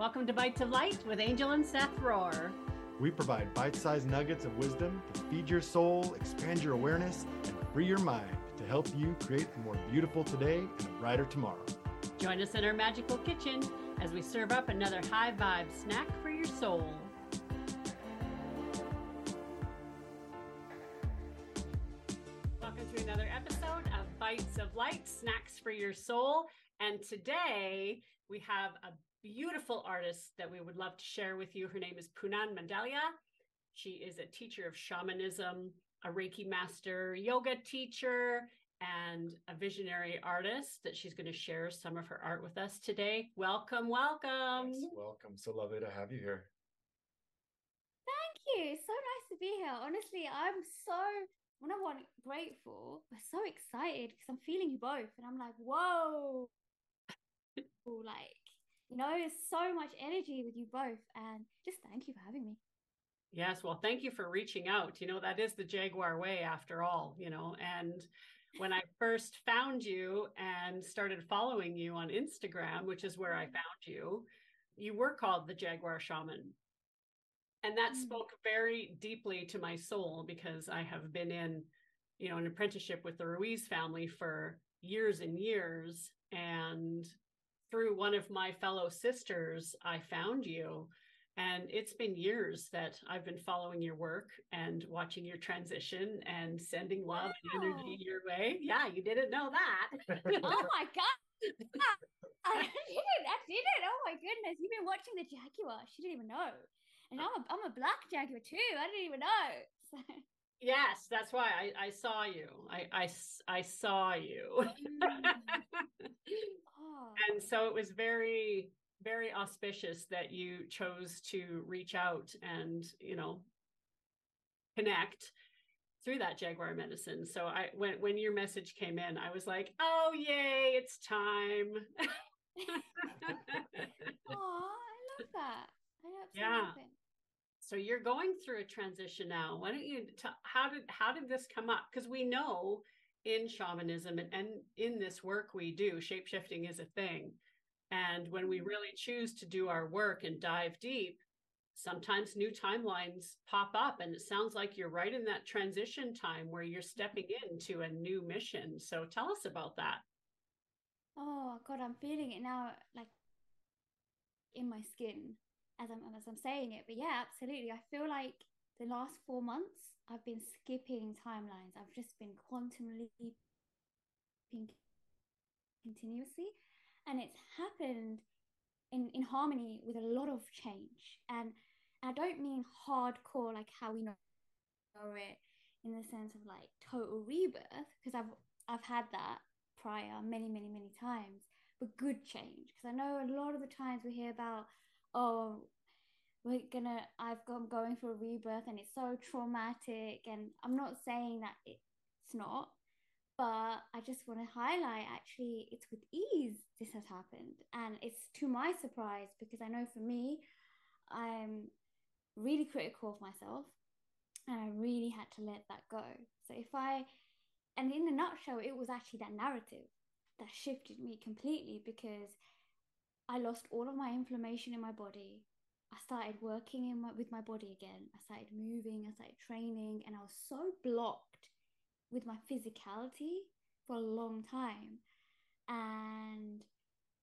Welcome to Bytes of Light with Angel and Seth Rohr. We provide bite sized nuggets of wisdom to feed your soul, expand your awareness, and free your mind to help you create a more beautiful today and a brighter tomorrow. Join us in our magical kitchen as we serve up another high vibe snack for your soul. Welcome to another episode of Bytes of Light Snacks for Your Soul. And today we have a beautiful artist that we would love to share with you. Her name is Poonam Mandalia. She is a teacher of shamanism, a Reiki master, yoga teacher, and a visionary artist that she's going to share some of her art with us today. Welcome, welcome. Yes, welcome. So lovely to have you here. Thank you. So nice to be here. Honestly, I'm so when I want grateful, but so excited because I'm feeling you both, and I'm like, whoa, like you know, there's so much energy with you both, and just thank you for having me. Yes, well, thank you for reaching out. You know, that is the Jaguar way after all, you know. And when I first found you and started following you on Instagram, which is where I Mm. found you, you were called the Jaguar Shaman. And that Mm. spoke very deeply to my soul because I have been in, you know, an apprenticeship with the Ruiz family for years and years. And through one of my fellow sisters, I found you. And it's been years that I've been following your work and watching your transition and sending love and energy your way. Yeah, you didn't know that. Oh my god. I didn't. I didn't. Oh my goodness. You've been watching the Jaguar. She didn't even know. And uh, I'm a, I'm a black Jaguar too. I didn't even know. So, yes, that's why I, I saw you. I I saw you. Mm. And so it was very very auspicious that you chose to reach out and you know connect through that jaguar medicine so i when when your message came in i was like oh yay it's time oh, I love that. I absolutely Yeah. love it. so you're going through a transition now why don't you t- how did how did this come up because we know in shamanism and, and in this work we do shapeshifting is a thing and when we mm-hmm. really choose to do our work and dive deep sometimes new timelines pop up and it sounds like you're right in that transition time where you're stepping into a new mission so tell us about that Oh God, I'm feeling it now, like in my skin as I'm as I'm saying it. But yeah, absolutely. I feel like the last four months I've been skipping timelines. I've just been quantum leaping continuously, and it's happened in in harmony with a lot of change. And I don't mean hardcore like how we know it in the sense of like total rebirth because I've I've had that prior many many many times but good change because I know a lot of the times we hear about oh we're gonna I've gone going through a rebirth and it's so traumatic and I'm not saying that it's not but I just want to highlight actually it's with ease this has happened and it's to my surprise because I know for me I'm really critical of myself and I really had to let that go so if I and in a nutshell, it was actually that narrative that shifted me completely because I lost all of my inflammation in my body. I started working in my, with my body again. I started moving, I started training, and I was so blocked with my physicality for a long time. And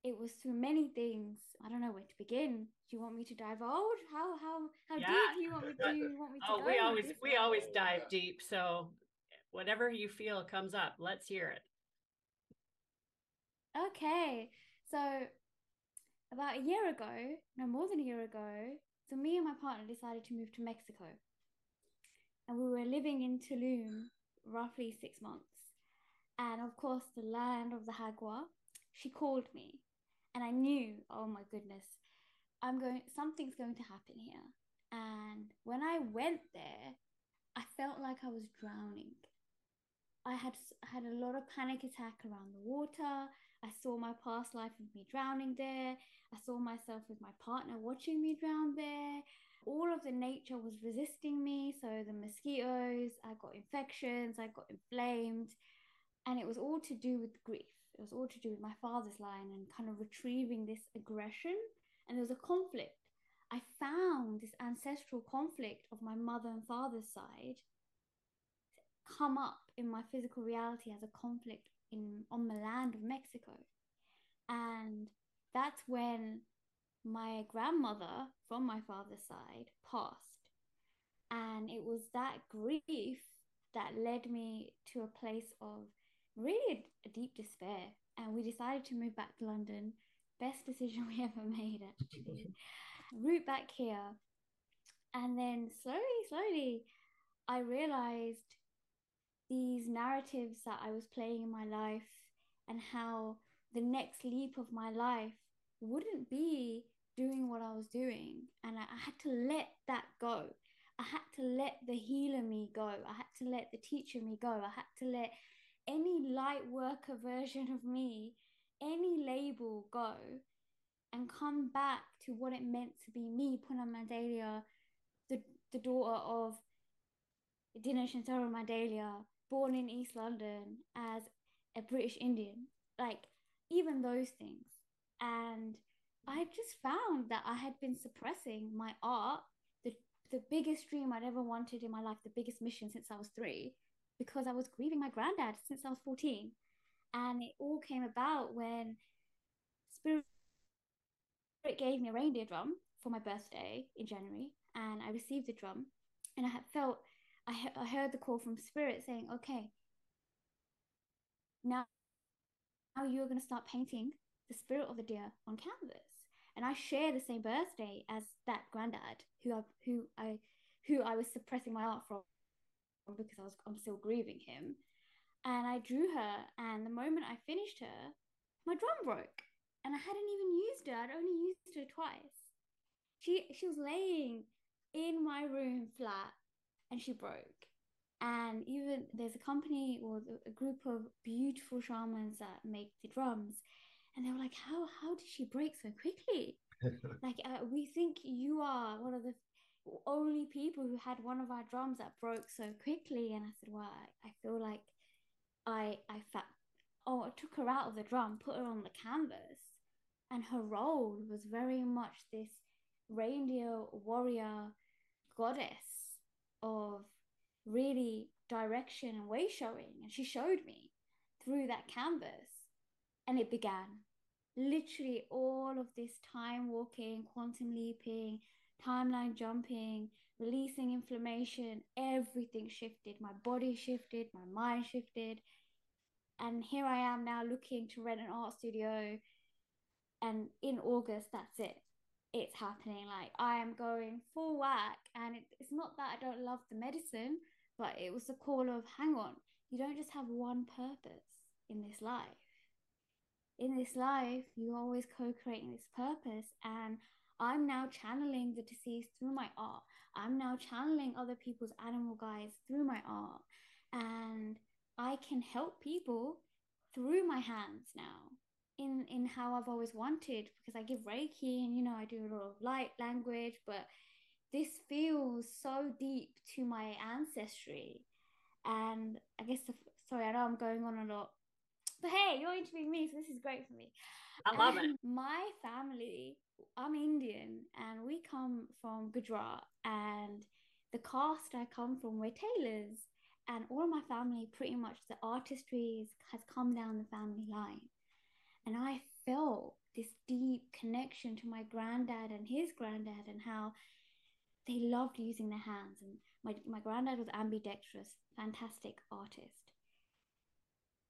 it was through many things. I don't know where to begin. Do you want me to divulge? How how how Yeah. deep do you want me to, you want me to oh we always we one? always dive deep so whatever you feel comes up let's hear it Okay, so about a year ago, no more than a year ago, so me and my partner decided to move to Mexico. And we were living in Tulum roughly six months. And of course, the land of the Jaguar, she called me. And I knew, oh my goodness, I'm going, something's going to happen here. And when I went there, I felt like I was drowning. I had had a lot of panic attack around the water. I saw my past life of me drowning there. I saw myself with my partner watching me drown there. All of the nature was resisting me. So the mosquitoes, I got infections, I got inflamed. And it was all to do with grief. It was all to do with my father's line and kind of retrieving this aggression and there was a conflict. I found this ancestral conflict of my mother and father's side come up in my physical reality as a conflict in on the land of Mexico. And that's when my grandmother from my father's side passed. And it was that grief that led me to a place of really a, a deep despair. And we decided to move back to London. Best decision we ever made, actually. Root back here. And then slowly, slowly, I realized these narratives that I was playing in my life and how the next leap of my life wouldn't be doing what I was doing. And I, I, had to let that go. I had to let the healer me go. I had to let the teacher me go. I had to let any light worker version of me, any label go and come back to what it meant to be me, Poonam Mandalia, the, the daughter of Dinesh and Sarah Mandalia, born in East London as a British Indian. Like, even those things. And I just found that I had been suppressing my art, the the biggest dream I'd ever wanted in my life, the biggest mission since I was three, because I was grieving my granddad since I was 14. And it all came about when Spirit gave me a reindeer drum for my birthday in January, and I received the drum, and I felt I, I heard the call from Spirit saying, "Okay, now, now you're going to start painting the spirit of the deer on canvas." and I share the same birthday as that granddad who I who I who I was suppressing my art from because I was I'm still grieving him. And I drew her, and the moment I finished her, my drum broke, and I hadn't even used her. I'd only used her twice. She she was laying in my room flat, and she broke. And even there's a company or a group of beautiful shamans that make the drums, and they were like, "How how did she break so quickly? like uh, we think you are one of the only people who had one of our drums that broke so quickly." And I said, "Well, I, I feel like I I fat oh I took her out of the drum, put her on the canvas, and her role was very much this reindeer warrior goddess of really direction and way showing and she showed me through that canvas and it began literally all of this time walking, quantum leaping, timeline jumping, releasing inflammation, everything shifted. My body shifted, my mind shifted. And here I am now looking to rent an art studio. And in August, that's it. It's happening. Like I am going full whack. And it, it's not that I don't love the medicine, but it was the call of hang on, you don't just have one purpose in this life in this life, you're always co creating this purpose. And I'm now channeling the deceased through my art. I'm now channeling other people's animal guides through my art. And I can help people through my hands now in in how I've always wanted because I give Reiki and you know I do a lot of light language, but this feels so deep to my ancestry. And I guess the, sorry, I know I'm going on a lot, but hey, you're interviewing me, so this is great for me. I love it. Um, my family, I'm Indian, and we come from Gujarat, and the caste I come from, we're tailors, and all of my family, pretty much the artistry has come down the family line, and I felt this deep connection to my granddad and his granddad, and how they loved using their hands. And my my granddad was ambidextrous, fantastic artist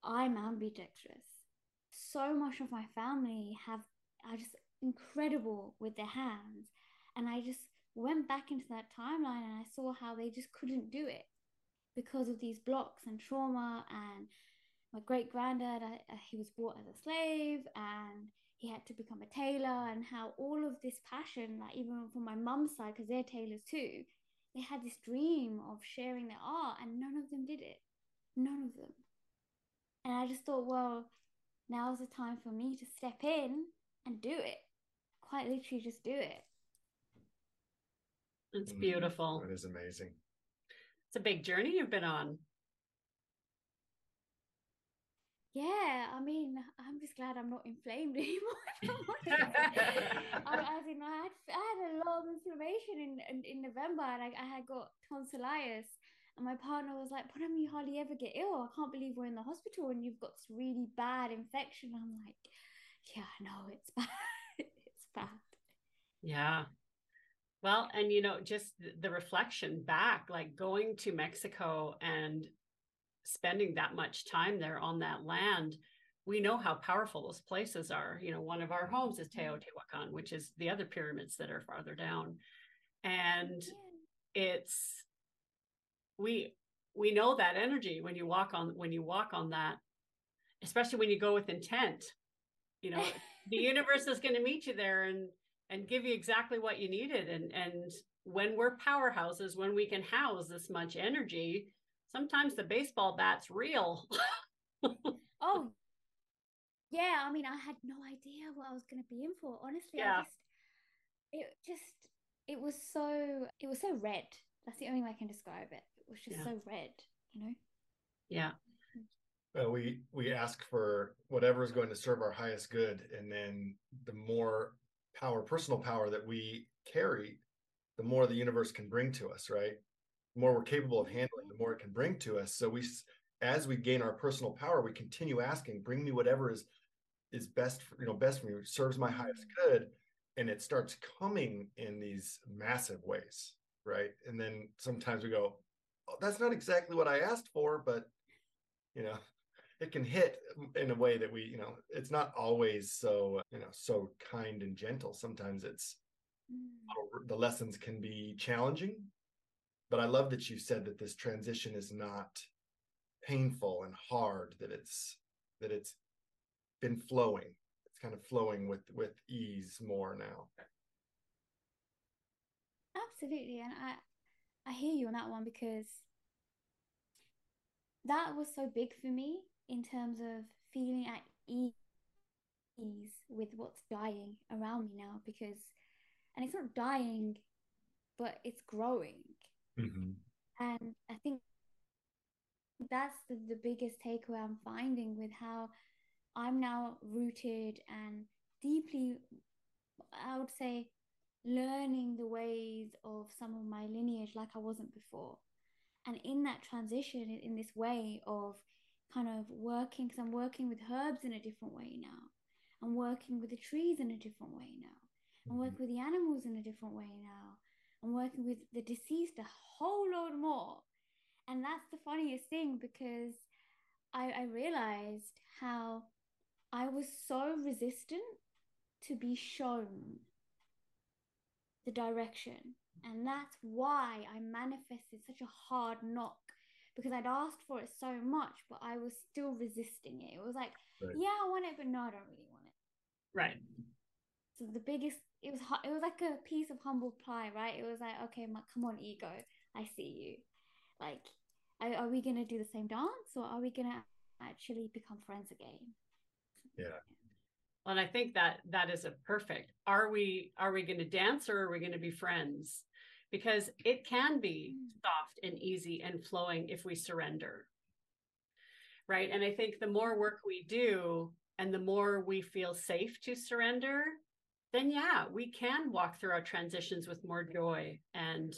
I'm ambidextrous. So much of my family have are just incredible with their hands. And I just went back into that timeline and I saw how they just couldn't do it because of these blocks and trauma. And my great granddad, he was bought as a slave and he had to become a tailor, and how all of this passion, like even from my mum's side, because they're tailors too, they had this dream of sharing their art, and none of them did it. None of them. And I just thought, well, now's the time for me to step in and do it. Quite literally, just do it. It's mm, beautiful. That is amazing. It's a big journey you've been on. Yeah, I mean, I'm just glad I'm not inflamed anymore. I, as in, operation in, in, in November and I, I had got tonsillitis. And my partner was like, But you hardly ever get ill. I can't believe we're in the hospital and you've got this really bad infection. I'm like, Yeah, no, it's bad. it's bad. Yeah. Well, and you know, just the reflection back, like going to Mexico and spending that much time there on that land, we know how powerful those places are. You know, one of our homes is mm-hmm. Teotihuacan, which is the other pyramids that are farther down. And it's we we know that energy when you walk on when you walk on that, especially when you go with intent. You know, the universe is going to meet you there and and give you exactly what you needed. And and when we're powerhouses, when we can house this much energy, sometimes the baseball bat's real. oh yeah, I mean, I had no idea what I was going to be in for. Honestly, yeah. I just, it just, it was so, it was so red. That's the only way I can describe it. It was just yeah. so red, you know? Yeah. Well, we we ask for whatever is going to serve our highest good, and then the more power, personal power that we carry, the more the universe can bring to us. Right? The more we're capable of handling, more it can bring to us. So we, as we gain our personal power, we continue asking, "Bring me whatever is is best for, you know best for me serves my highest mm. good and it starts coming in these massive ways right and then sometimes we go oh, that's not exactly what i asked for but you know it can hit in a way that we you know it's not always so you know so kind and gentle sometimes it's mm. the lessons can be challenging but i love that you said that this transition is not painful and hard that it's that it's been flowing. It's kind of flowing with with ease more now. Absolutely, and I I hear you on that one because that was so big for me in terms of feeling at ease with what's dying around me now because and it's not dying but it's growing mm-hmm. and i think that's the, the biggest takeaway i'm finding with how I'm now rooted and deeply, I would say, learning the ways of some of my lineage like I wasn't before. And in that transition, in this way of kind of working, because I'm working with herbs in a different way now. I'm working with the trees in a different way now. I'm mm-hmm. working with the animals in a different way now. I'm working with the deceased a whole load more. And that's the funniest thing because I, I realized how I was so resistant to be shown the direction. And that's why I manifested such a hard knock because I'd asked for it so much, but I was still resisting it. It was like, right. yeah, I want it, but no, I don't really want it. Right. So the biggest, it was, it was like a piece of humble pie, right? It was like, okay, my, come on, ego, I see you. Like, are, are we gonna do the same dance, or are we gonna actually become friends again? yeah and i think that that is a perfect are we are we going to dance or are we going to be friends because it can be mm. soft and easy and flowing if we surrender right and i think the more work we do and the more we feel safe to surrender then yeah we can walk through our transitions with more joy and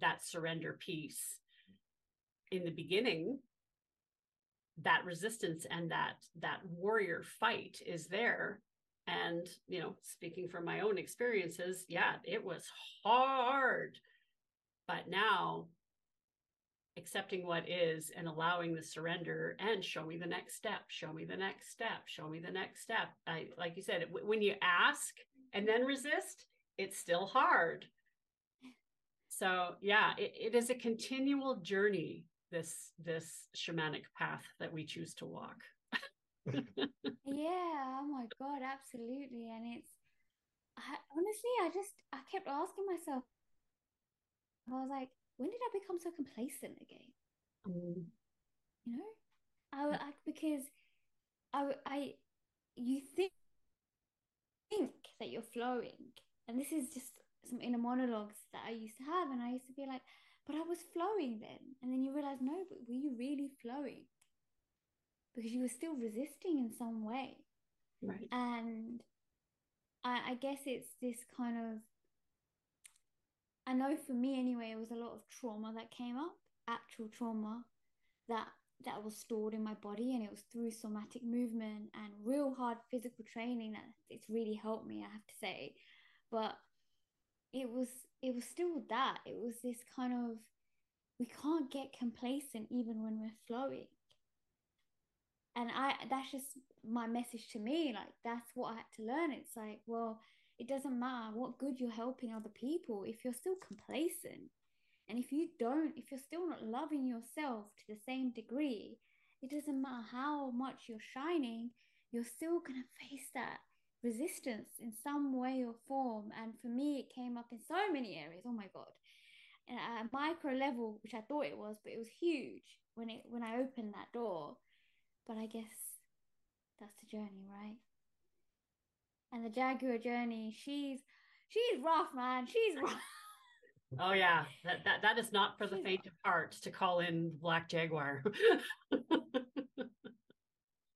that surrender piece in the beginning that resistance and that that warrior fight is there. And you know speaking from my own experiences yeah it was hard. But now accepting what is and allowing the surrender and show me the next step show me the next step show me the next step. I like you said when you ask and then resist it's still hard. So yeah it, it is a continual journey this this shamanic path that we choose to walk. Yeah oh my god absolutely and it's I, honestly i just i kept asking myself i was like when did i become so complacent again? Mm. you know? I, I because i i you think think that you're flowing and this is just some inner monologues that i used to have and i used to be like but I was flowing then. And then you realize, no, but were you really flowing? Because you were still resisting in some way. Right. And I, I guess it's this kind of I know for me anyway, it was a lot of trauma that came up, actual trauma that that was stored in my body and it was through somatic movement and real hard physical training that it's really helped me, I have to say. But it was it was still that. It was this kind of we can't get complacent even when we're flowing. And I that's just my message to me. Like that's what I had to learn. It's like, well, it doesn't matter what good you're helping other people if you're still complacent and if you don't, if you're still not loving yourself to the same degree, it doesn't matter how much you're shining, you're still going to face that resistance in some way or form. And for me, it came up in so many areas. Oh my God. And at a micro level, which I thought it was, but it was huge when it when I opened that door. But I guess that's the journey, right? And the Jaguar journey, she's she's rough, man. She's rough. Oh yeah, that that that is not for the faint of heart to call in Black Jaguar.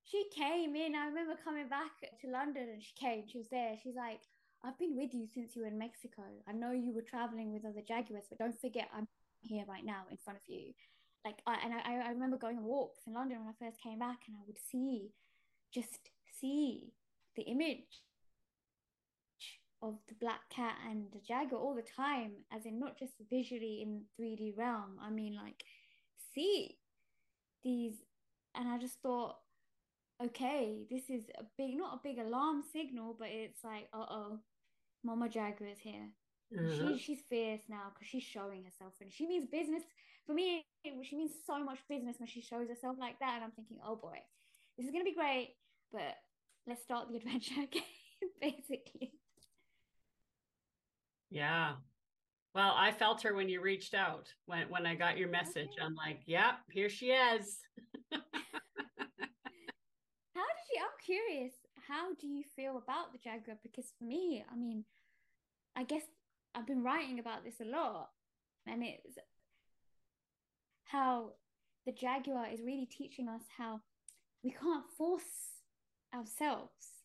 she came in. I remember coming back to London and she came. She was there. She's like, I've been with you since you were in Mexico. I know you were traveling with other Jaguars, but don't forget I'm here right now in front of you. Like, I, and I, I remember going on walks in London when I first came back, and I would see, just see the image of the black cat and the jaguar all the time, as in not just visually in 3D realm. I mean, like, see these, and I just thought, okay, this is a big, not a big alarm signal, but it's like, uh oh, Mama Jaguar is here. Mm-hmm. She, she's fierce now because she's showing herself, and she means business. For me, she means so much business when she shows herself like that. And I'm thinking, oh boy, this is gonna be great, but let's start the adventure again, basically. Yeah. Well, I felt her when you reached out. When when I got your message, okay. I'm like, "Yep, here she is." how did you? I'm curious. How do you feel about the Jaguar? Because for me, I mean, I guess I've been writing about this a lot, and it's how the Jaguar is really teaching us how we can't force ourselves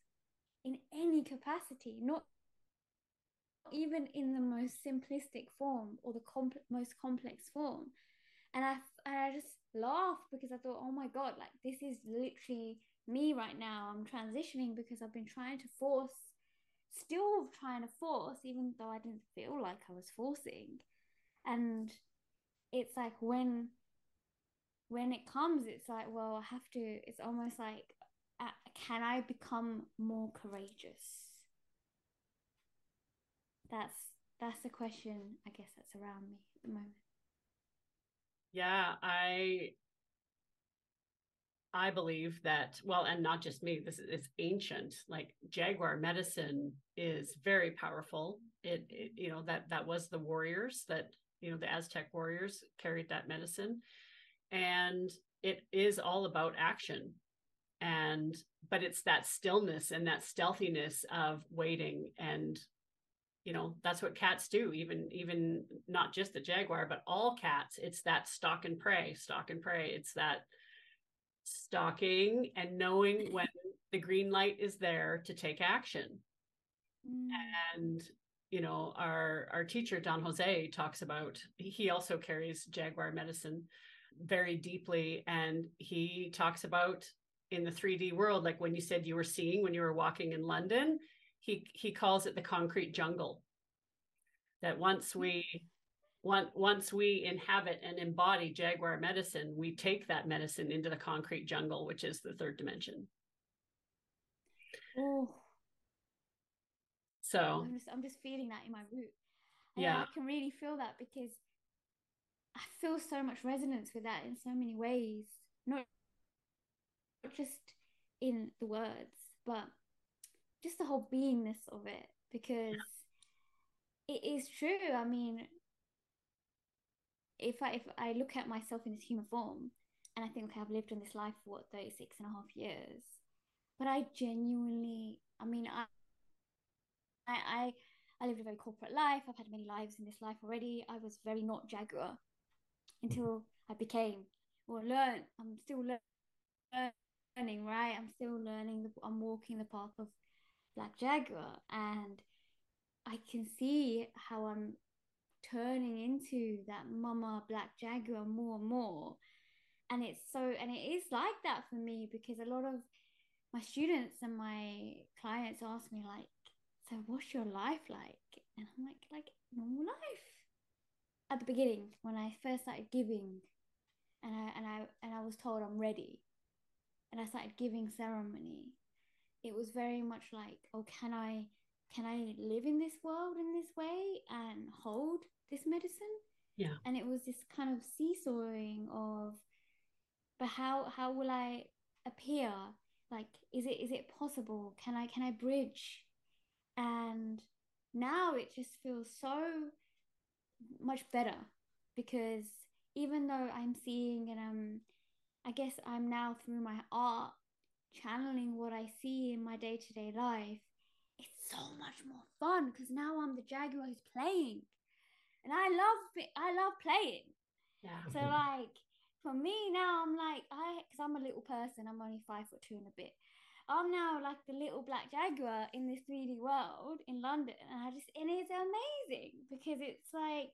in any capacity, not even in the most simplistic form or the comp- most complex form. And I, and I just laughed because I thought, oh my God, like this is literally me right now. I'm transitioning because I've been trying to force, still trying to force, even though I didn't feel like I was forcing. And it's like when when it comes it's like well i have to it's almost like uh, can i become more courageous that's that's the question I guess that's around me at the moment. Yeah, I I believe that well, and not just me. This is ancient. Like jaguar medicine is very powerful. It, it, you know that that was the warriors that you know the Aztec warriors carried that medicine, and it is all about action. And but it's that stillness and that stealthiness of waiting and you know that's what cats do even even not just the jaguar but all cats. It's that stalk and prey stalk and prey. It's that stalking and knowing when the green light is there to take action. Mm. and you know our our teacher don jose talks about he also carries jaguar medicine very deeply. And he talks about in the 3d world like when you said you were seeing when you were walking in london he he calls it the concrete jungle. That once hmm. we once once we inhabit and embody jaguar medicine we take that medicine into the concrete jungle which is the third dimension. Oh. So i'm just i'm just feeling that in my root. And yeah. I can really feel that because i feel so much resonance with that in so many ways. Not just in the words but just the whole beingness of it because it is true. I mean, if I if I look at myself in this human form and I think okay, I've lived in this life for what 36 and a half years, but I genuinely, I mean, I I I, I lived a very corporate life. I've had many lives in this life already. I was very not Jaguar until I became or learned. I'm still learning, right? I'm still learning. The, I'm walking the path of Black Jaguar, and I can see how I'm turning into that mama black jaguar more and more. And it's so and it is like that for me because a lot of my students and my clients ask me like so what's your life like? And i'm like like normal life. At the beginning when i first started giving and i and i and i was told i'm ready. And i started giving ceremony it was very much like oh can i can i live in this world in this way and hold this medicine? Yeah. And it was this kind of seesawing of but how how will i appear? Like is it is it possible? Can i can i bridge? And now it just feels so much better because even though i'm seeing and i'm i guess i'm now through my art channeling what i see in my day-to-day life it's so much more fun because now i'm the jaguar who's playing. And i love i love playing. Yeah. So like for me now i'm like i because i'm a little person i'm only five foot two and a bit. I'm now like the little black jaguar in this 3d world in london and i just and it's amazing because it's like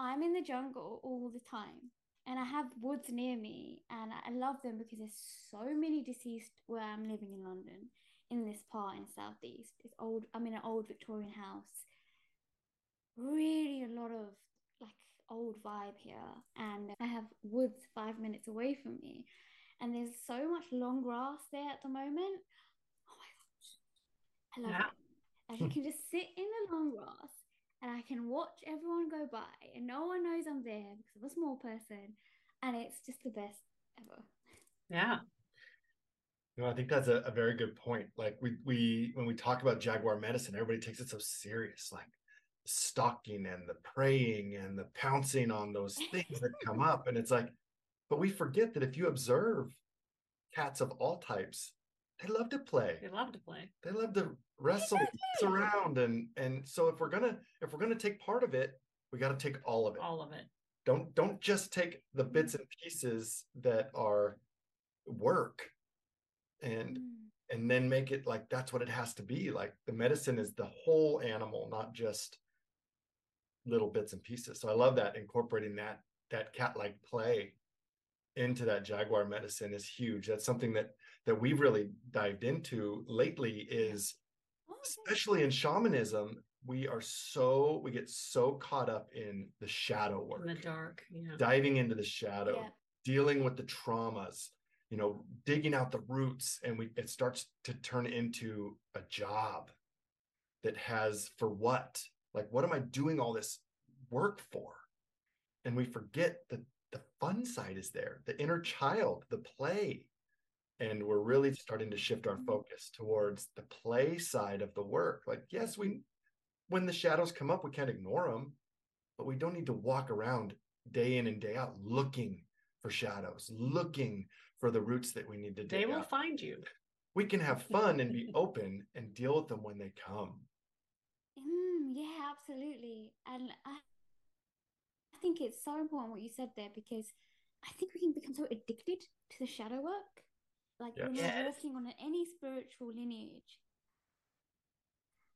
i'm in the jungle all the time and i have woods near me and i love them because there's so many deceased where i'm living in london in this part in southeast it's old i'm in an old victorian house really a lot of like old vibe here and I have woods five minutes away from me and there's so much long grass there at the moment. Oh my gosh. I love Yeah. it. Like you can just sit in the long grass and I can watch everyone go by and no one knows I'm there because I'm a small person and it's just the best ever. yeah No, I think that's a, a very good point. Like we we when we talk about jaguar medicine, everybody takes it so serious, like stalking and the praying and the pouncing on those things that come up. And it's like, but we forget that if you observe cats of all types, they love to play. they love to play. They love to wrestle, around, and and so if we're gonna if we're gonna take part of it, we got to take all of it. all of it. Don't don't just take the bits and pieces that are work and Mm. and then make it like that's what it has to be. Like the medicine is the whole animal not just little bits and pieces. So i love that incorporating that that cat like play into that jaguar medicine is huge. That's something that that we've really dived into lately is Oh, especially in shamanism we are so we get so caught up in the shadow work in the dark yeah. diving into the shadow Yeah. dealing with the traumas you know digging out the roots and we it starts to turn into a job that has for what? Like what am i doing all this work for? And we forget that the fun side is there the inner child the play and we're really starting to shift our focus towards the play side of the work like yes we when the shadows come up we can't ignore them but we don't need to walk around day in and day out looking for shadows looking for the roots that we need to they dig will up. find you we can have fun and be open and deal with them when they come Mm, yeah, absolutely. And I, I think it's so important what you said there because I think we can become so addicted to the shadow work. Like when Yes. we're walking on any spiritual lineage.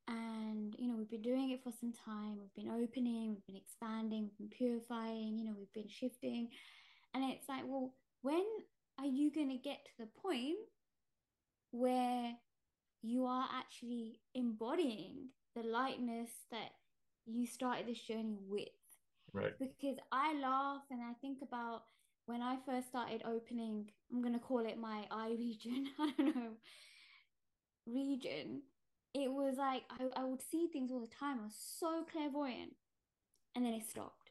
And, you know, we've been doing it for some time. We've been opening, we've been expanding, we've been purifying, you know, we've been shifting. And it's like, well, when are you going to get to the point where you are actually embodying the lightness that you started this journey with? right Because I laugh and I think about when I first started opening, I'm going to call it my eye region, I don't know, region. It was like I, I would see things all the time. I was so clairvoyant. And then it stopped.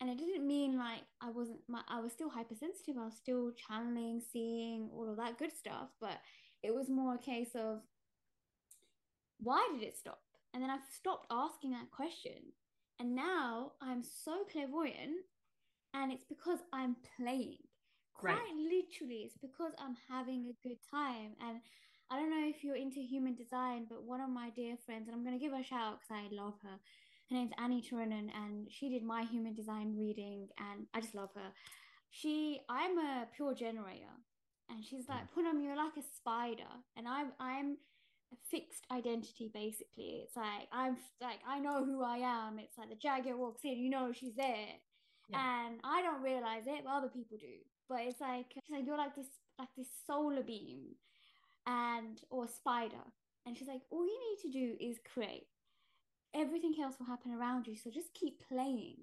And it didn't mean like I wasn't my I was still hypersensitive. I was still channeling, seeing all of that good stuff, but it was more a case of why did it stop? And then I stopped asking that question. And now I'm so clairvoyant, and it's because I'm playing. Right. Quite literally, it's because I'm having a good time. And I don't know if you're into human design, but one of my dear friends, and I'm going to give her a shout out because I love her. Her name's Annie Turunen, and she did my human design reading, and I just love her. She, I'm a pure generator, and she's like, mm. Poonam, you're like a spider, and I'm, I'm a fixed identity basically. It's like I'm like I know who I am. It's like the jaguar walks in, you know she's there. Yeah. And I don't realize it, but other people do. But it's like like you're like this like this solar beam and or spider. And she's like, all you need to do is create. Everything else will happen around you. So just keep playing.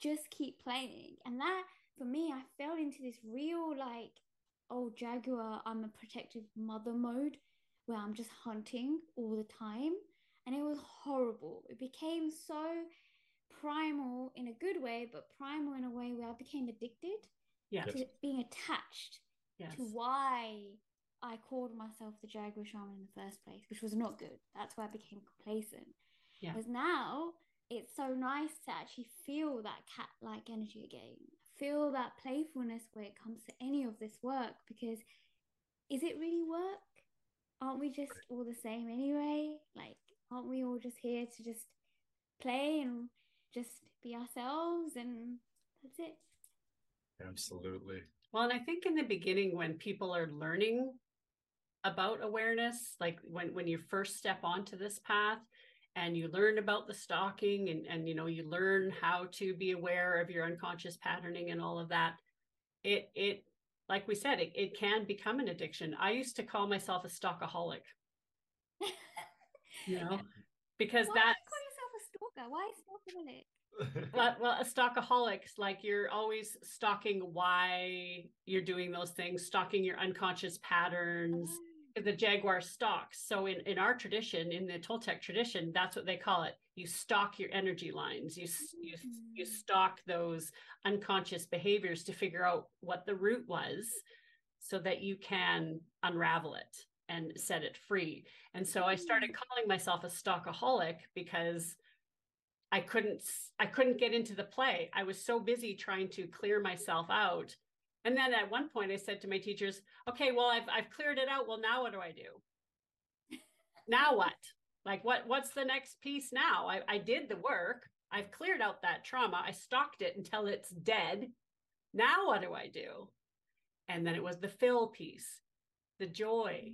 Just keep playing. And that for me, I fell into this real like, oh Jaguar, I'm a protective mother mode where I'm just hunting all the time. And it was horrible. It became so primal in a good way, but primal in a way where I became addicted yes. to being attached yes. to why I called myself the Jaguar Shaman in the first place, which was not good. That's why I became complacent. Yeah. Because now it's so nice to actually feel that cat like energy again, feel that playfulness where it comes to any of this work. Because is it really work? aren't we just all the same anyway? Like, aren't we all just here to just play and just be ourselves and that's it? Absolutely. Well, and I think in the beginning, when people are learning about awareness, like when when you first step onto this path and you learn about the stalking and and you know you learn how to be aware of your unconscious patterning and all of that, it it like we said, it, it can become an addiction. I used to call myself a stalkaholic. you know, because that's call yourself a stalker. Why stalkaholic? well, well, a stalkaholic, like you're always stalking why you're doing those things, stalking your unconscious patterns. Oh the jaguar stalks. So in, in our tradition, in the Toltec tradition, that's what they call it. You stalk your energy lines. You you you mm. stalk those unconscious behaviors to figure out what the root was, so that you can unravel it and set it free. And so I started mm. calling myself a stalkaholic because I couldn't I couldn't get into the play. I was so busy trying to clear myself out and then at one point I said to my teachers, okay, well, I've, I've cleared it out. Well, now what do I do? now what? Like what, what's the next piece now? I, I did the work. I've cleared out that trauma. I stalked it until it's dead. Now what do I do? And then it was the fill piece, the joy,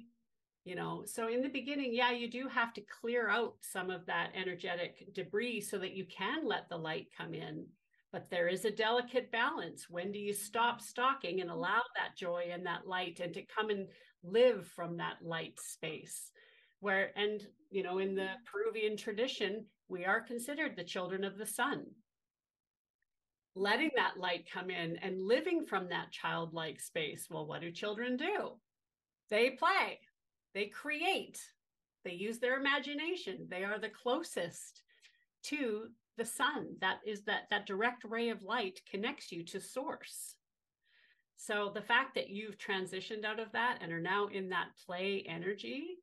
you know. So in the beginning, yeah, you do have to clear out some of that energetic debris so that you can let the light come in but there is a delicate balance. When do you stop stalking and mm-hmm. allow that joy and that light and to come and live from that light space? Where, and, you know, in the mm-hmm. Peruvian tradition, we are considered the children of the sun. Letting that light come in and living from that childlike space. Well, what do children do? They play, they create, they use their imagination. They are the closest to the sun. That is that that direct ray of light connects you to source. So the fact that you've transitioned out of that and are now in that play energy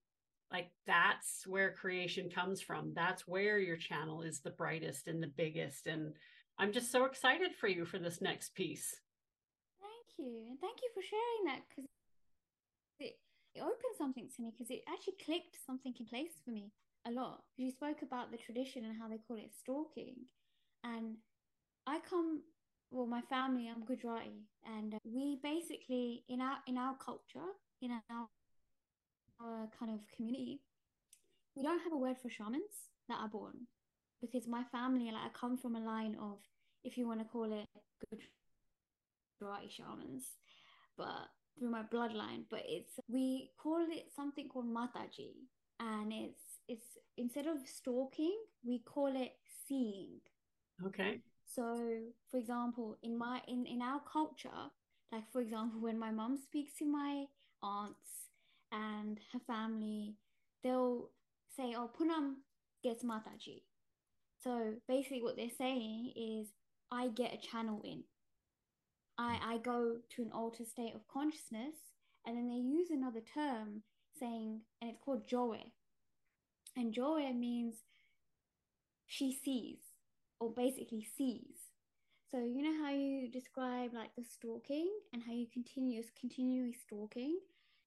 like that's where creation comes from. That's where your channel is the brightest and the biggest. And i'm just so excited for you for this next piece. Thank you. And thank you for sharing that because it, it opened something to me because it actually clicked something in place for me a lot. You spoke about the tradition and how they call it stalking, and I come. Well, my family, I'm Gujarati, and uh, we basically in our in our culture, in our, our kind of community, we don't have a word for shamans that are born because my family, like I come from a line of, if you want to call it Gujarati shamans, but through my bloodline. But it's we call it something called Mataji, and it's it's instead of stalking, we call it seeing. Okay. So, for example, in my in in our culture, like for example, when my mom speaks to my aunts and her family, they'll say, "Oh, Poonam gets Mataji." So basically, what they're saying is, I get a channel in. I I go to an altered state of consciousness, and then they use another term saying, and it's called joy. And Joy means she sees, or basically sees. So you know how you describe like the stalking and how you continuous continually stalking?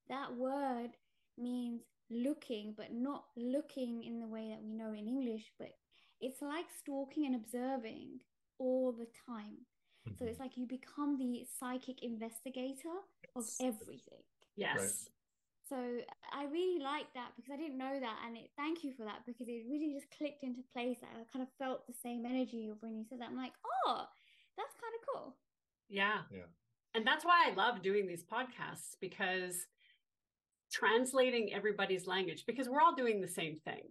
That word means looking, but not looking in the way that we know in English, but it's like stalking and observing all the time. Mm-hmm. So it's like you become the psychic investigator of everything. Yes. So I really like that because I didn't know that, and it, thank you for that because it really just clicked into place. I kind of felt the same energy of when you said that. I'm like, oh, that's kind of cool. Yeah. Yeah. And that's why I love doing these podcasts because translating everybody's language because we're all doing the same thing.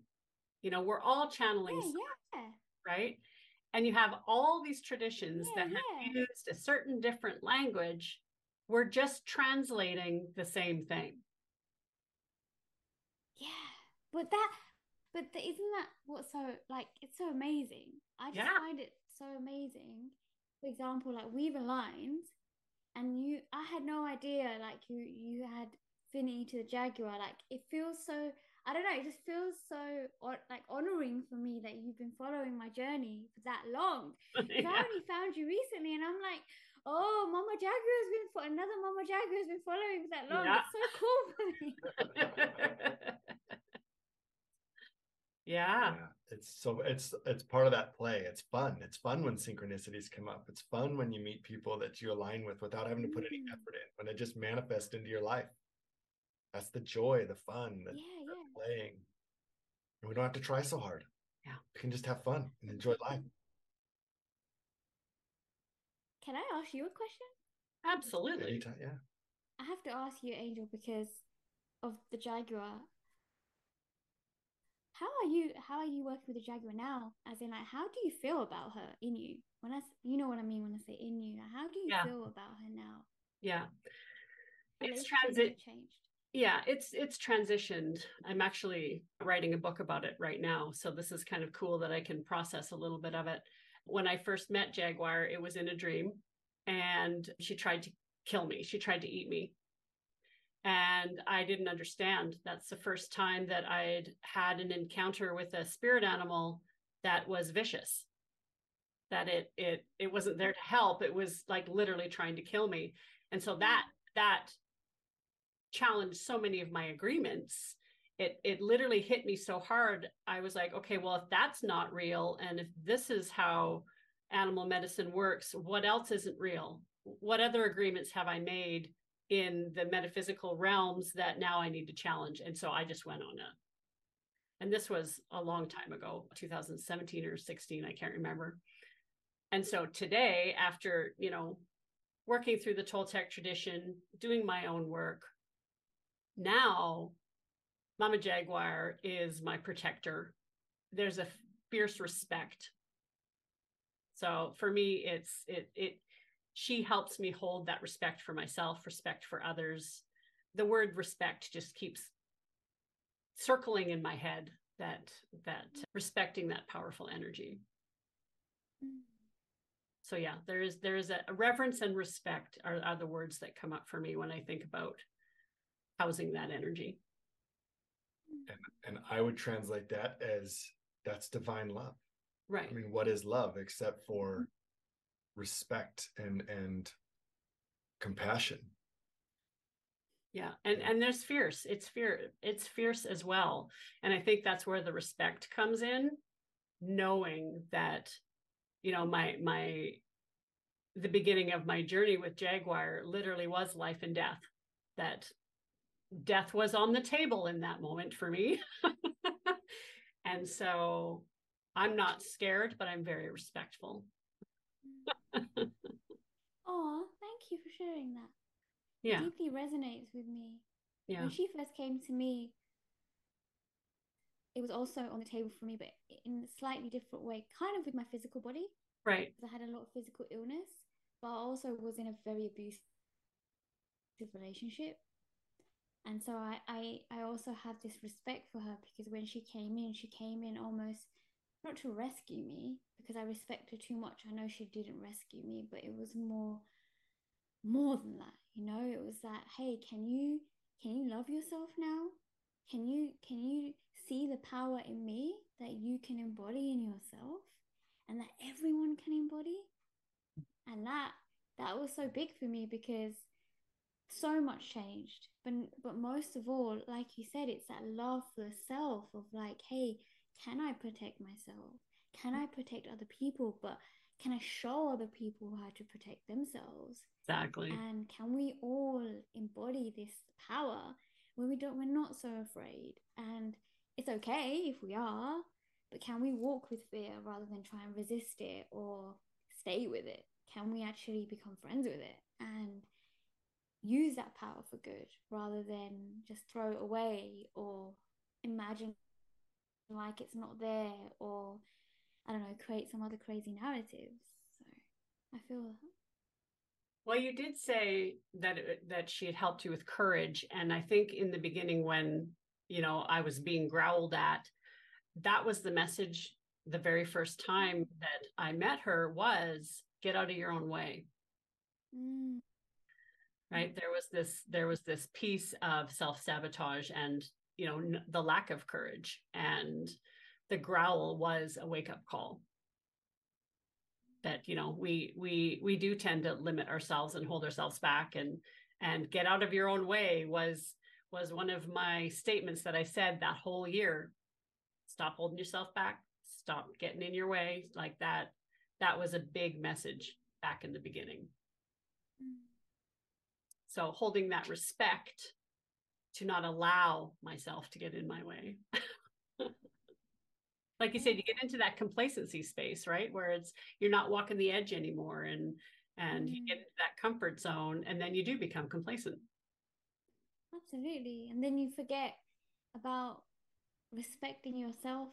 You know, we're all channeling, Yeah, yeah. right? And you have all these traditions Yeah, that have yeah. used a certain different language. We're just translating the same thing. Yeah, but that, but the, isn't that what's so like? It's so amazing. I just Yeah. find it so amazing. For example, like we've aligned, and you, I had no idea. Like you, you had affinity to the jaguar. Like it feels so. I don't know. It just feels so like honoring for me that you've been following my journey for that long. 'Cause I only found you recently, and I'm like, oh, Mama Jaguar has been for another Mama Jaguar has been following for that long. Yeah. It's so cool for me. yeah. yeah it's so it's it's part of that play it's fun it's fun when synchronicities come up it's fun when you meet people that you align with without having to put any Mm. effort in when it just manifests into your life that's the joy the fun the Yeah, yeah. Playing and we don't have to try so hard Yeah. we can just have fun and enjoy life Can I ask you a question? Absolutely. anytime yeah I have to ask you, Angel, because of the Jaguar. How are you? How are you working with the Jaguar now? As in, like, how do you feel about her in you? When I, s- you know what I mean when I say in you. Like, how do you Yeah. feel about her now? Yeah. It's transit changed. Yeah it's it's transitioned. I'm actually writing a book about it right now so this is kind of cool that i can process a little bit of it. When i first met jaguar it was in a dream and she tried to kill me. She tried to eat me. And i didn't understand. That's the first time that i'd had an encounter with a spirit animal that was vicious that it it it wasn't there to help. It was like literally trying to kill me. And so that that challenged so many of my agreements. It it literally hit me so hard. I was like okay well if that's not real and if this is how animal medicine works what else isn't real? What other agreements have i made in the metaphysical realms that now i need to challenge? And so i just went on a and this was a long time ago 2017 or 16 i can't remember. And so today after you know working through the toltec tradition doing my own work now mama jaguar is my protector. There's a fierce respect. So for me it's it it she helps me hold that respect for myself respect for others. The word respect just keeps circling in my head that that respecting that powerful energy. Mm. so yeah there is there is a, a reverence and respect are, are the words that come up for me when i think about housing that energy. And and i would translate that as that's divine love. Right. i mean what is love except for mm-hmm. respect and and compassion? Yeah and and there's fierce it's fear it's fierce as well. And i think that's where the respect comes in knowing that you know my my the beginning of my journey with jaguar literally was life and death that death was on the table in that moment for me and so i'm not scared but i'm very respectful Oh, thank you for sharing that. yeah It deeply resonates with me. yeah When she first came to me, it was also on the table for me, but in a slightly different way, kind of with my physical body, right because I had a lot of physical illness, but I also was in a very abusive relationship. And so I, I, I also have this respect for her because when she came in, she came in almost not to rescue me because I respect her too much. I know she didn't rescue me, but it was more more than that, you know? It was that, hey, can you can you love yourself now? Can you can you see the power in me that you can embody in yourself and that everyone can embody? And that that was so big for me because so much changed. But but most of all, like you said, it's that love for self of like, hey, can I protect myself? Can I protect other people? But can I show other people how to protect themselves? exactly And can we all embody this power where we don't we're not so afraid and it's okay if we are but can we walk with fear rather than try and resist it or stay with it can we actually become friends with it and use that power for good rather than just throw it away or imagine like it's not there or I don't know, create some other crazy narratives. So I feel that. Well, you did say that that she had helped you with courage, and I think in the beginning when you know I was being growled at, that was the message. The very first time that I met her was get out of your own way. Mm. Right? Mm-hmm. There was this there was this piece of self sabotage and you know n- the lack of courage and the growl was a wake up call. That you know we we we do tend to limit ourselves and hold ourselves back and and get out of your own way was was one of my statements that I said that whole year. Stop holding yourself back. Stop getting in your way. Like that that was a big message back in the beginning mm-hmm. So holding that respect to not allow myself to get in my way. Like you said you get into that complacency space right? Where it's you're not walking the edge anymore and and mm. you get into that comfort zone and then you do become complacent. Absolutely. And then you forget about respecting yourself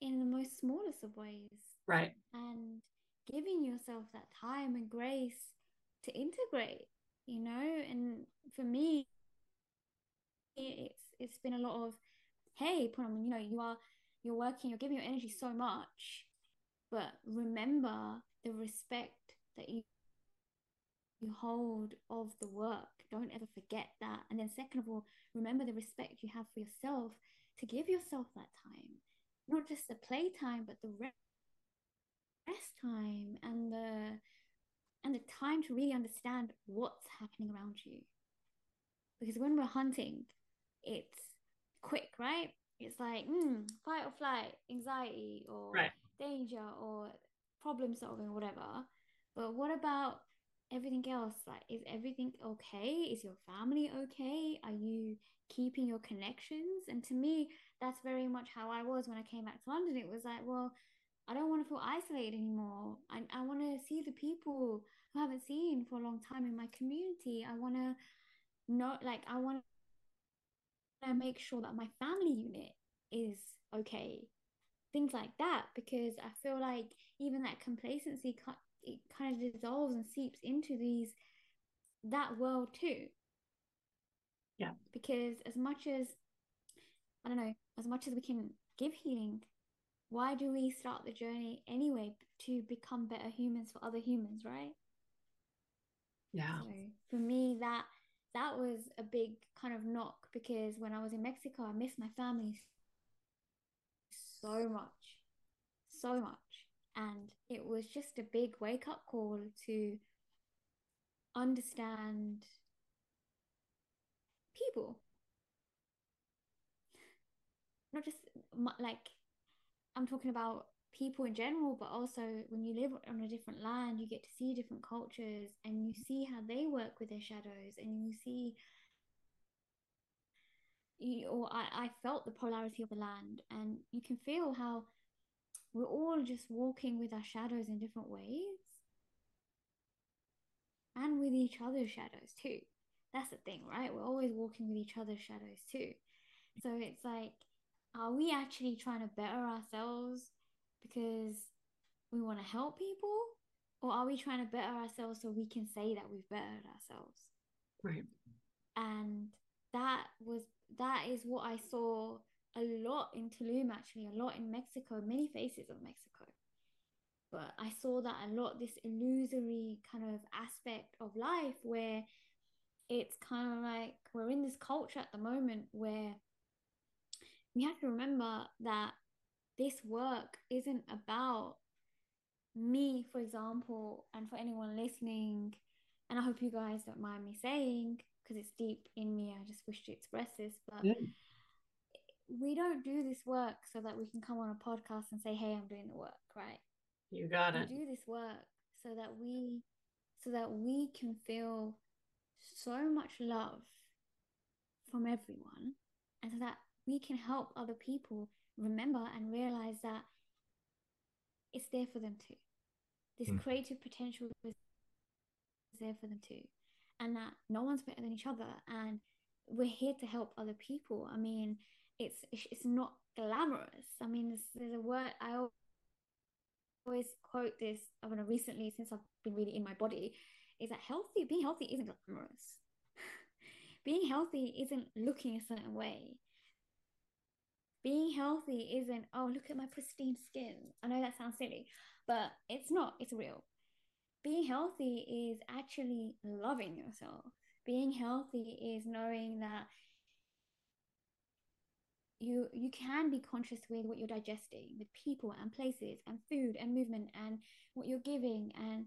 in the most smallest of ways. Right. And giving yourself that time and grace to integrate you know and for me it's it's been a lot of hey Poonam, you know you are you're working, you're giving your energy so much, but remember the respect that you you hold of the work. Don't ever forget that. And then second of all, remember the respect you have for yourself to give yourself that time. Not just the play time but the rest time and the and the time to really understand what's happening around you. Because when we're hunting, it's quick, right? it's like mm, fight or flight, anxiety or right. danger or problem solving, whatever. But what about everything else? Like, is everything okay? Is your family okay? Are you keeping your connections? And to me, that's very much how I was when I came back to London. It was like, well, I don't want to feel isolated anymore. I, I want to see the people who I haven't seen for a long time in my community. I want to know, like, I want to make sure that my family unit is okay things like that because i feel like even that complacency it kind of dissolves and seeps into these that world too yeah because as much as i don't know as much as we can give healing why do we start the journey anyway to become better humans for other humans right yeah so for me that that was a big kind of knock because when I was in Mexico, I missed my family so much, so much. And it was just a big wake up call to understand people. Not just like, I'm talking about people in general, but also when you live on a different land, you get to see different cultures and you mm-hmm. see how they work with their shadows and you see you, or I, I felt the polarity of the land and you can feel how we're all just walking with our shadows in different ways and with each other's shadows too. That's the thing right? We're always walking with each other's shadows too. So it's like are we actually trying to better ourselves because we want to help people? Or are we trying to better ourselves so we can say that we've bettered ourselves? Right. And that was that is what i saw a lot in tulum actually a lot in mexico many faces of mexico. But i saw that a lot this illusory kind of aspect of life where it's kind of like we're in this culture at the moment where we have to remember that this work isn't about me, for example, and for anyone listening, and I hope you guys don't mind me saying because it's deep in me. I just wish to express this, but yeah. we don't do this work so that we can come on a podcast and say, "Hey, I'm doing the work," right? You got we it. We do this work so that we, so that we can feel so much love from everyone and so that we can help other people remember and realize that it's there for them too. This mm. creative potential is there for them too and that no one's better than each other and we're here to help other people. I mean it's it's not glamorous. I mean there's, there's a word i always quote this i mean recently since i've been really in my body is that healthy being healthy isn't glamorous. Being healthy isn't looking a certain way being healthy isn't oh look at my pristine skin. I know that sounds silly but it's not it's real. Being healthy is actually loving yourself. Being healthy is knowing that you you can be conscious with what you're digesting with people and places and food and movement and what you're giving. And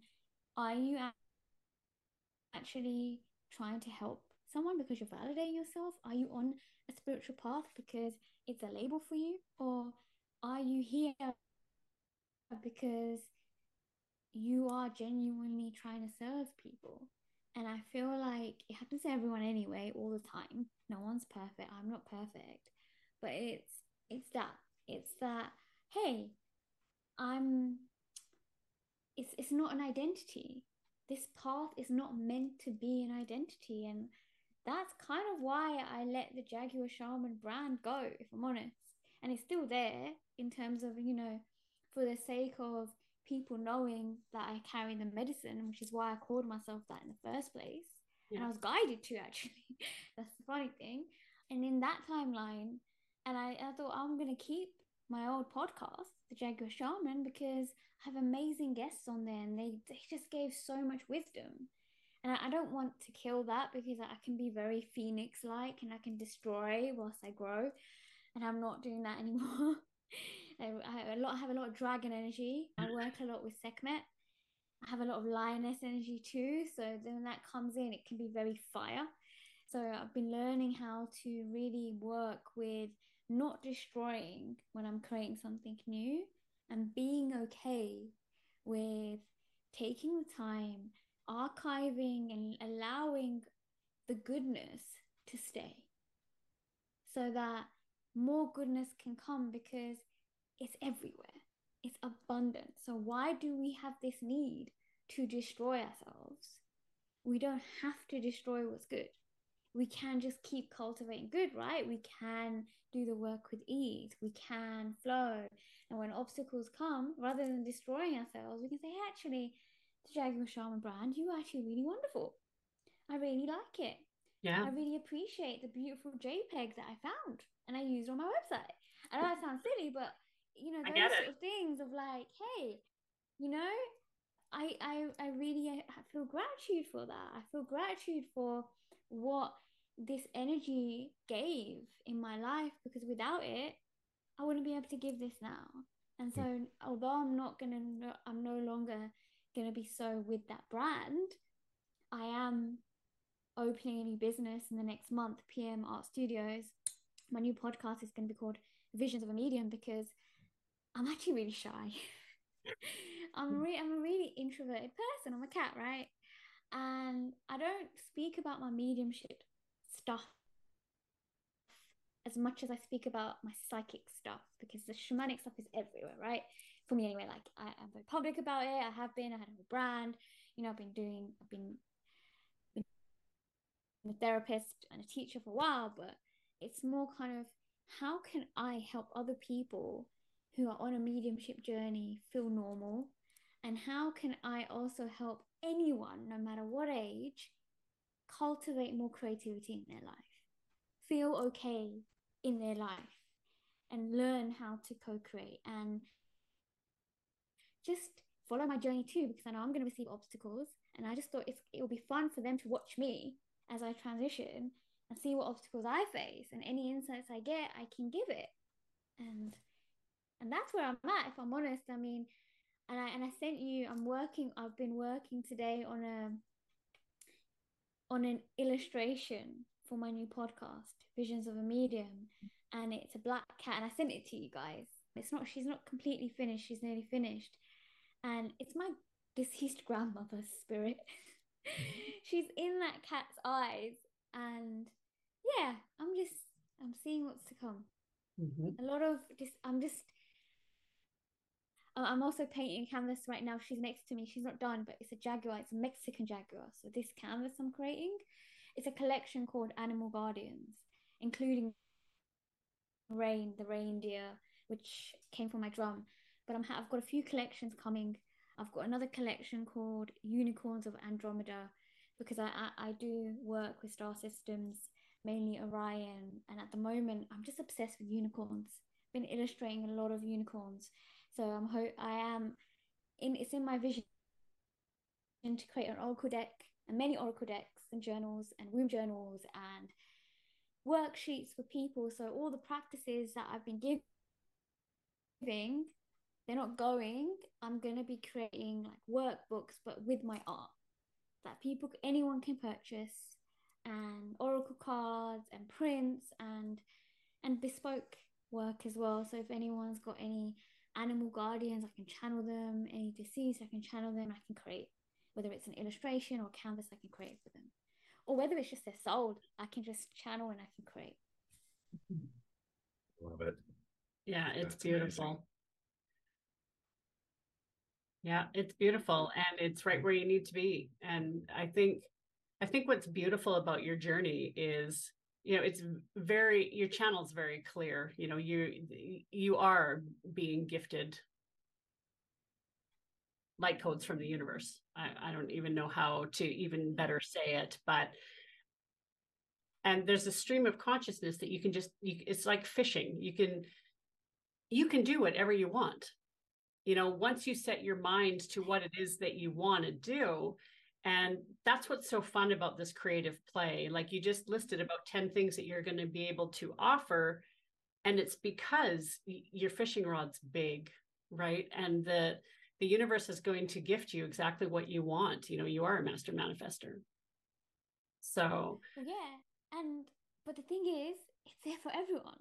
are you actually trying to help someone because you're validating yourself? Are you on a spiritual path because it's a label for you or are you here because you are genuinely trying to serve people? And i feel like it happens to everyone anyway all the time. No one's perfect. I'm not perfect. But it's it's that. It's that hey i'm it's it's not an identity. This path is not meant to be an identity. And that's kind of why I let the Jaguar Shaman brand go, if I'm honest. And it's still there in terms of, you know, for the sake of people knowing that I carry the medicine, which is why I called myself that in the first place. Yeah. And I was guided to actually. That's the funny thing. And in that timeline, and I, I thought I'm going to keep my old podcast, The Jaguar Shaman, because I have amazing guests on there and they, they just gave so much wisdom. And I, I don't want to kill that because I can be very phoenix like and I can destroy whilst I grow. And I'm not doing that anymore. I, I, a lot, have a lot of dragon energy. I mm. work a lot with Sekhmet. I have a lot of lioness energy too. So then when that comes in, it can be very fire. So I've been learning how to really work with not destroying when I'm creating something new and being okay with taking the time archiving and allowing the goodness to stay so that more goodness can come because it's everywhere. It's abundant. So, why do we have this need to destroy ourselves? We don't have to destroy what's good. We can just keep cultivating good, right? We can do the work with ease. We can flow. And when obstacles come, rather than destroying ourselves, we can say, hey, actually, the Jaguar Shaman brand, you are actually really wonderful. I really like it. Yeah. I really appreciate the beautiful JPEG that I found and I used on my website. I know that sounds silly, but you know, those sort of things of like, hey, you know, I I I really I feel gratitude for that. I feel gratitude for what this energy gave in my life because without it, I wouldn't be able to give this now. And so, mm. although I'm not gonna, I'm no longer going to be so with that brand, I am opening a new business in the next month, PM Art Studios. My new podcast is going to be called Visions of a Medium because I'm actually really shy. I'm re- I'm a really introverted person. I'm a cat, right? And I don't speak about my mediumship stuff as much as I speak about my psychic stuff because the shamanic stuff is everywhere, right? For me anyway like I, am very public about it. I have been i had a brand you know i've been doing i've been, been a therapist and a teacher for a while but it's more kind of how can i help other people who are on a mediumship journey feel normal? And how can i also help anyone no matter what age cultivate more creativity in their life feel okay in their life and learn how to co-create. And just follow my journey too because I know I'm going to receive obstacles. And I just thought it's, it will be fun for them to watch me as I transition and see what obstacles I face and any insights I get, I can give it. And and that's where I'm at, if I'm honest. I mean, and I and I sent you. I'm working. I've been working today on a on an illustration for my new podcast, Visions of a Medium, and it's a black cat. And I sent it to you guys. It's not. She's not completely finished. She's nearly finished, and it's my deceased grandmother's spirit. She's in that cat's eyes, and yeah, I'm just I'm seeing what's to come. Mhm. A lot of just I'm just I'm also painting a canvas right now. She's next to me. She's not done, but it's a jaguar. It's a Mexican jaguar. So this canvas I'm creating, it's a collection called Animal Guardians, including Rain, the reindeer, which came from my drum. But I'm I've got a few collections coming. I've got another collection called Unicorns of Andromeda because I, I, I do work with star systems, mainly Orion, and at the moment I'm just obsessed with unicorns. Been illustrating a lot of unicorns, so I'm ho- I am in it's in my vision to create an oracle deck and many oracle decks and journals and womb journals and worksheets for people. So all the practices that I've been giving, they're not going. I'm gonna be creating like workbooks, but with my art that people, anyone can purchase, and oracle cards and prints and and bespoke work as well. So if anyone's got any animal guardians, I can channel them. Any deceased, I can channel them. I can create whether it's an illustration or canvas, I can create for them or whether it's just their soul, I can just channel and I can create. Love it. Yeah, it's That's amazing. Yeah, it's beautiful mm. and it's right mm. where you need to be. And I think I think what's beautiful about your journey is you know it's very your channel's very clear you know you you are being gifted light codes from the universe I, I don't even know how to even better say it but and there's a stream of consciousness that you can just you, it's like fishing you can you can do whatever you want you know once you set your mind to what it is that you want to do and that's what's so fun about this creative play like you just listed mm-hmm. about 10 things that you're going to be able to offer and it's because your fishing rod's big right and the the universe is going to gift you exactly what you want you know you are a master manifester so yeah, and but the thing is, it's there for everyone.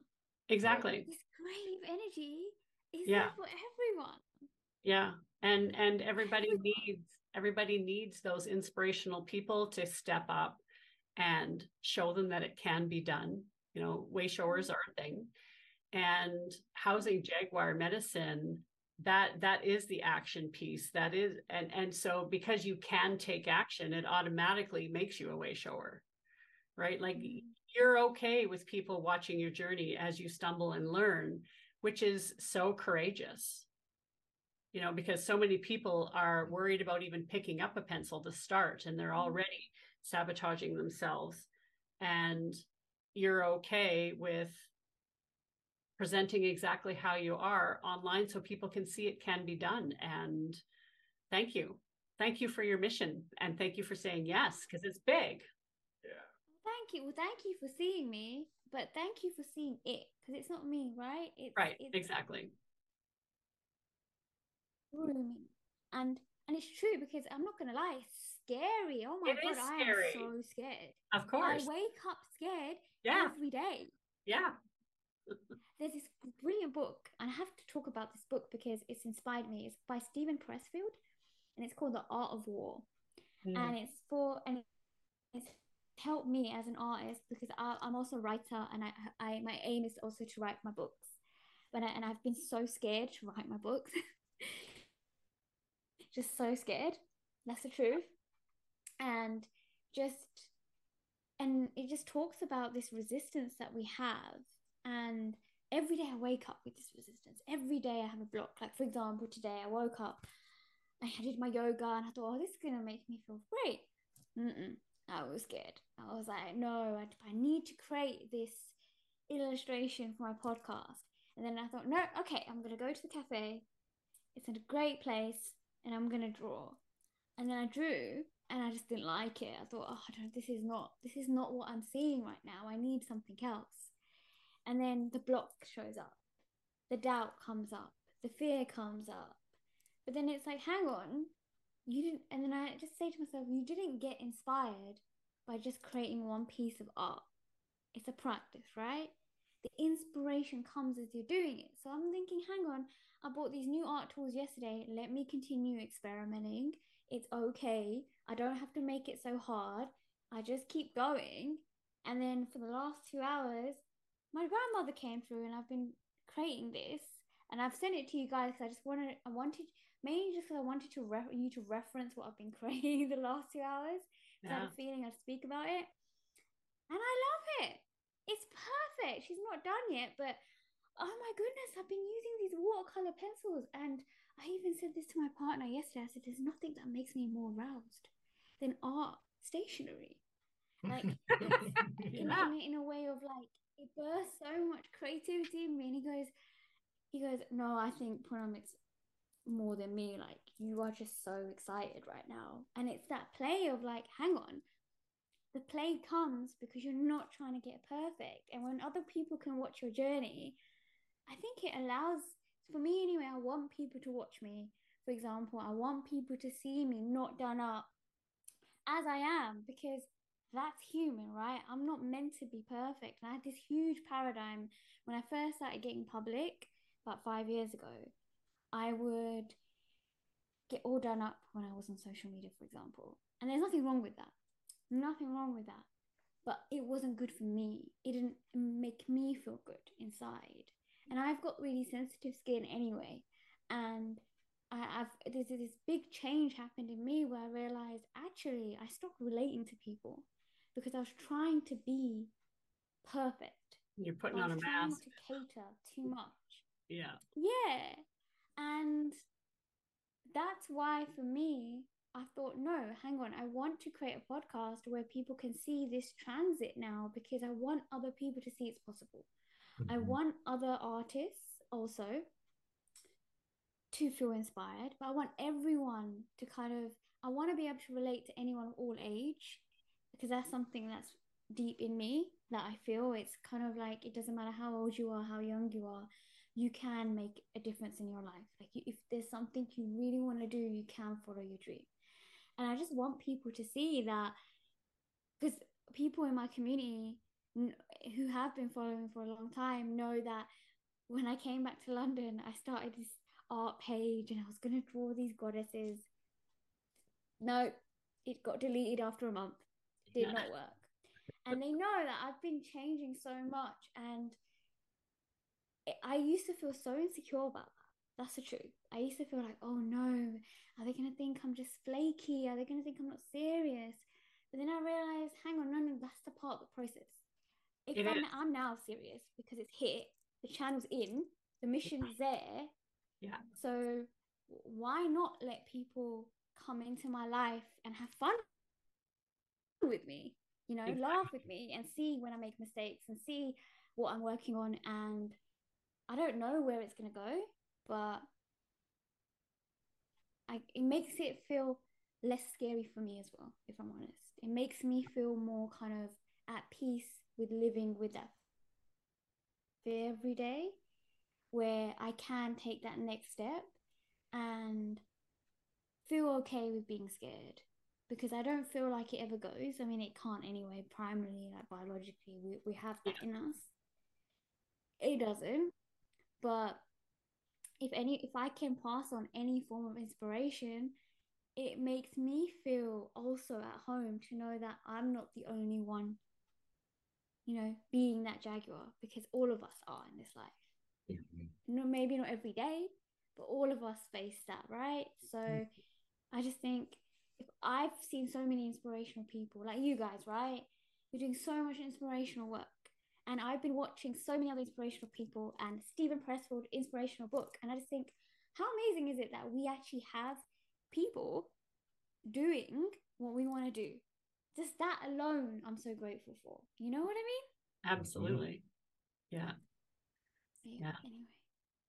exactly This creative energy is Yeah. there for everyone. Yeah and and everybody needs everybody needs those inspirational people to step up and show them that it can be done. You know way showers are a thing and housing jaguar medicine that that is the action piece that is and and so because you can take action it automatically makes you a way shower right? Like Mhm. you're okay with people watching your journey as you stumble and learn which is so courageous you know because so many people are worried about even picking up a pencil to start and they're Mhm. already sabotaging themselves and you're okay with presenting exactly how you are online so people can see it can be done and thank you thank you for your mission and thank you for saying yes because it's big Yeah. Thank you. Well, thank you for seeing me, but thank you for seeing it because it's not me, right? It's right it's exactly and and it's true because I'm not gonna lie, it's scary. Oh my It god, I am so scared. of course I wake up scared yeah every day. yeah There's this brilliant book, and I have to talk about this book because it's inspired me. It's by Steven Pressfield, and it's called The Art of War. Mm. and it's for and it's helped me as an artist because I, I'm also a writer and I, I my aim is also to write my books but I, and I've been so scared to write my books just so scared that's the truth and just and it just talks about this resistance that we have and every day I wake up with this resistance every day I have a block like for example today I woke up I did my yoga and I thought, oh, this is gonna make me feel great. Mm-mm. I was scared. I was like, no, I, I need to create this illustration for my podcast. And then I thought, no, okay, I'm gonna go to the cafe. It's a great place, and I'm gonna draw. And then I drew, and I just didn't like it. I thought, oh, this is not, this is not what I'm seeing right now. I need something else. And then the block shows up, the doubt comes up, the fear comes up. But then it's like, hang on, you didn't. And then I just say to myself, you didn't get inspired by just creating one piece of art. It's a practice, right? The inspiration comes as you're doing it. So I'm thinking, hang on, I bought these new art tools yesterday. Let me continue experimenting. It's okay. I don't have to make it so hard. I just keep going. And then for the last two hours, my grandmother came through and I've been creating this and I've sent it to you guys because I just wanted, I wanted, mainly just because I wanted to re- you to reference what I've been creating the last two hours. Yeah. I had a feeling I'd speak about it. And I love it. It's perfect. She's not done yet, but oh my goodness, I've been using these watercolor pencils. And I even said this to my partner yesterday. I said, there's nothing that makes me more aroused than art stationery. Like, yeah. in, in, a way of like, it bursts so much creativity in me. And he goes, he goes, no, I think Poonam, more than me. Like, you are just so excited right now. And it's that play of like, hang on, the play comes because you're not trying to get perfect. And when other people can watch your journey, I think it allows, for me anyway, I want people to watch me. For example, I want people to see me not done up as I am because that's human, right? I'm not meant to be perfect. And I had this huge paradigm when I first started getting public about five years ago. I would get all done up when I was on social media, for example. And there's nothing wrong with that. Nothing wrong with that. But it wasn't good for me. It didn't make me feel good inside. And I've got really sensitive skin anyway. And I, have there's this big change happened in me where I realized actually I stopped relating to people because I was trying to be perfect. You're putting on a mask. To cater too much. Yeah. Yeah. And that's why for me, I thought, no, hang on, I want to create a podcast where people can see this transit now because I want other people to see it's possible. Mm-hmm. I want other artists also to feel inspired, but I want everyone to kind of, I want to be able to relate to anyone of all age because that's something that's deep in me that I feel it's kind of like it doesn't matter how old you are, how young you are, you can make a difference in your life. Like if there's something you really want to do, you can follow your dream. And I just want people to see that because people in my community who have been following for a long time know that when I came back to London, I started this art page and I was going to draw these goddesses. No, it got deleted after a month. Did yeah. not work. And they know that I've been changing so much. And I used to feel so insecure about that. That's the truth. I used to feel like, oh no, are they going to think I'm just flaky? Are they going to think I'm not serious? But then I realized, hang on, no, no, that's the part of the process. If I'm, I'm now serious because it's hit, the channel's in, the mission's there. Yeah. So why not let people come into my life and have fun with me? You know, exactly. laugh with me and see when I make mistakes and see what I'm working on. And I don't know where it's going to go, but I, it makes it feel less scary for me as well, if I'm honest. It makes me feel more kind of at peace with living with that fear every day, where I can take that next step and feel okay with being scared because I don't feel like it ever goes. I mean, it can't anyway, primarily, like biologically, we, we have that in us. It doesn't. But if any if I can pass on any form of inspiration, it makes me feel also at home to know that I'm not the only one, you know, being that jaguar because all of us are in this life. Mm-hmm. No, maybe not every day, but all of us face that, right? So mm-hmm. I just think if I've seen so many inspirational people like you guys, right? You're doing so much inspirational work. And I've been watching so many other inspirational people and Steven Pressfield inspirational book. And I just think, how amazing is it that we actually have people doing what we want to do? Just that alone, I'm so grateful for. You know what I mean? Absolutely. Yeah. Yeah. yeah. Anyway,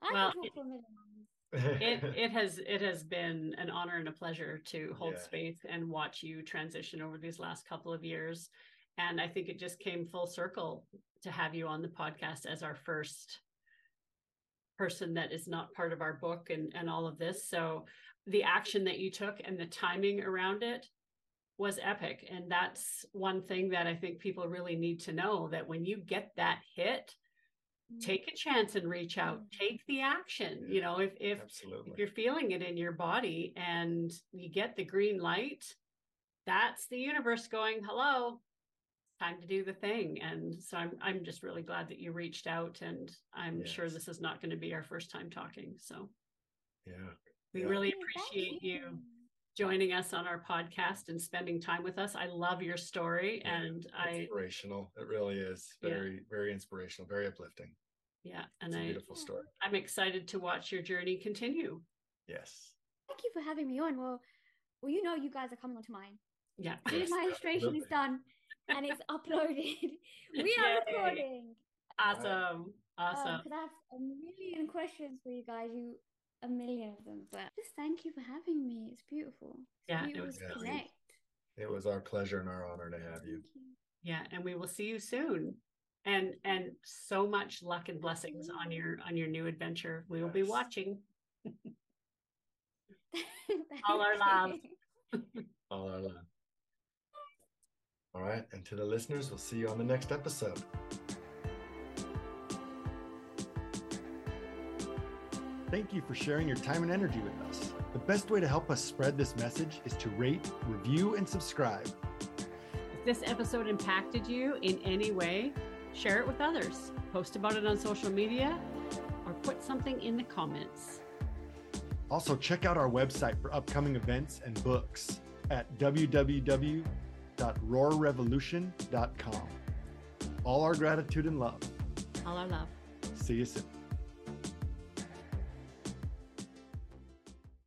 I well, talk it, for a minute. it it has it has been an honor and a pleasure to hold yeah. space and watch you transition over these last couple of years and i think it just came full circle to have you on the podcast as our first person that is not part of our book and, and all of this. So the action that you took and the timing around it was epic. And that's one thing that I think people really need to know that when you get that hit, take a chance and reach out mm-hmm. take the action you know if if, if you're feeling it in your body and you get the green light that's the universe going hello time to do the thing. And so I'm I'm just really glad that you reached out and I'm sure this is not going to be our first time talking. So Yeah. we Yeah. really thank appreciate you joining us on our podcast and spending time with us. I love your story Yeah, and I inspirational. It really is Yeah. very, very inspirational, very uplifting. yeah, and It's a I beautiful story. I'm excited to watch your journey continue. Yes. Thank you for having me on. Well, well, you know, you guys are coming onto mine. Yeah. As soon as Yes, my illustration is done and it's uploaded, we are Yay. recording. Awesome. Awesome. Oh, because I have a million questions for you guys. You a million of them, but just thank you for having me. It's beautiful. It's Yeah, it was to connect. It was our pleasure and our honor to have you. You. yeah and we will see you soon and and so much luck and blessings on your on your new adventure we will be watching All our love. All our love. All right. And to the listeners, we'll see you on the next episode. Thank you for sharing your time and energy with us. The best way to help us spread this message is to rate, review, and subscribe. if this episode impacted you in any way share it with others post about it on social media or put something in the comments Also, check out our website for upcoming events and books at www.roarrevolution.com. All our gratitude and love. all our love See you soon.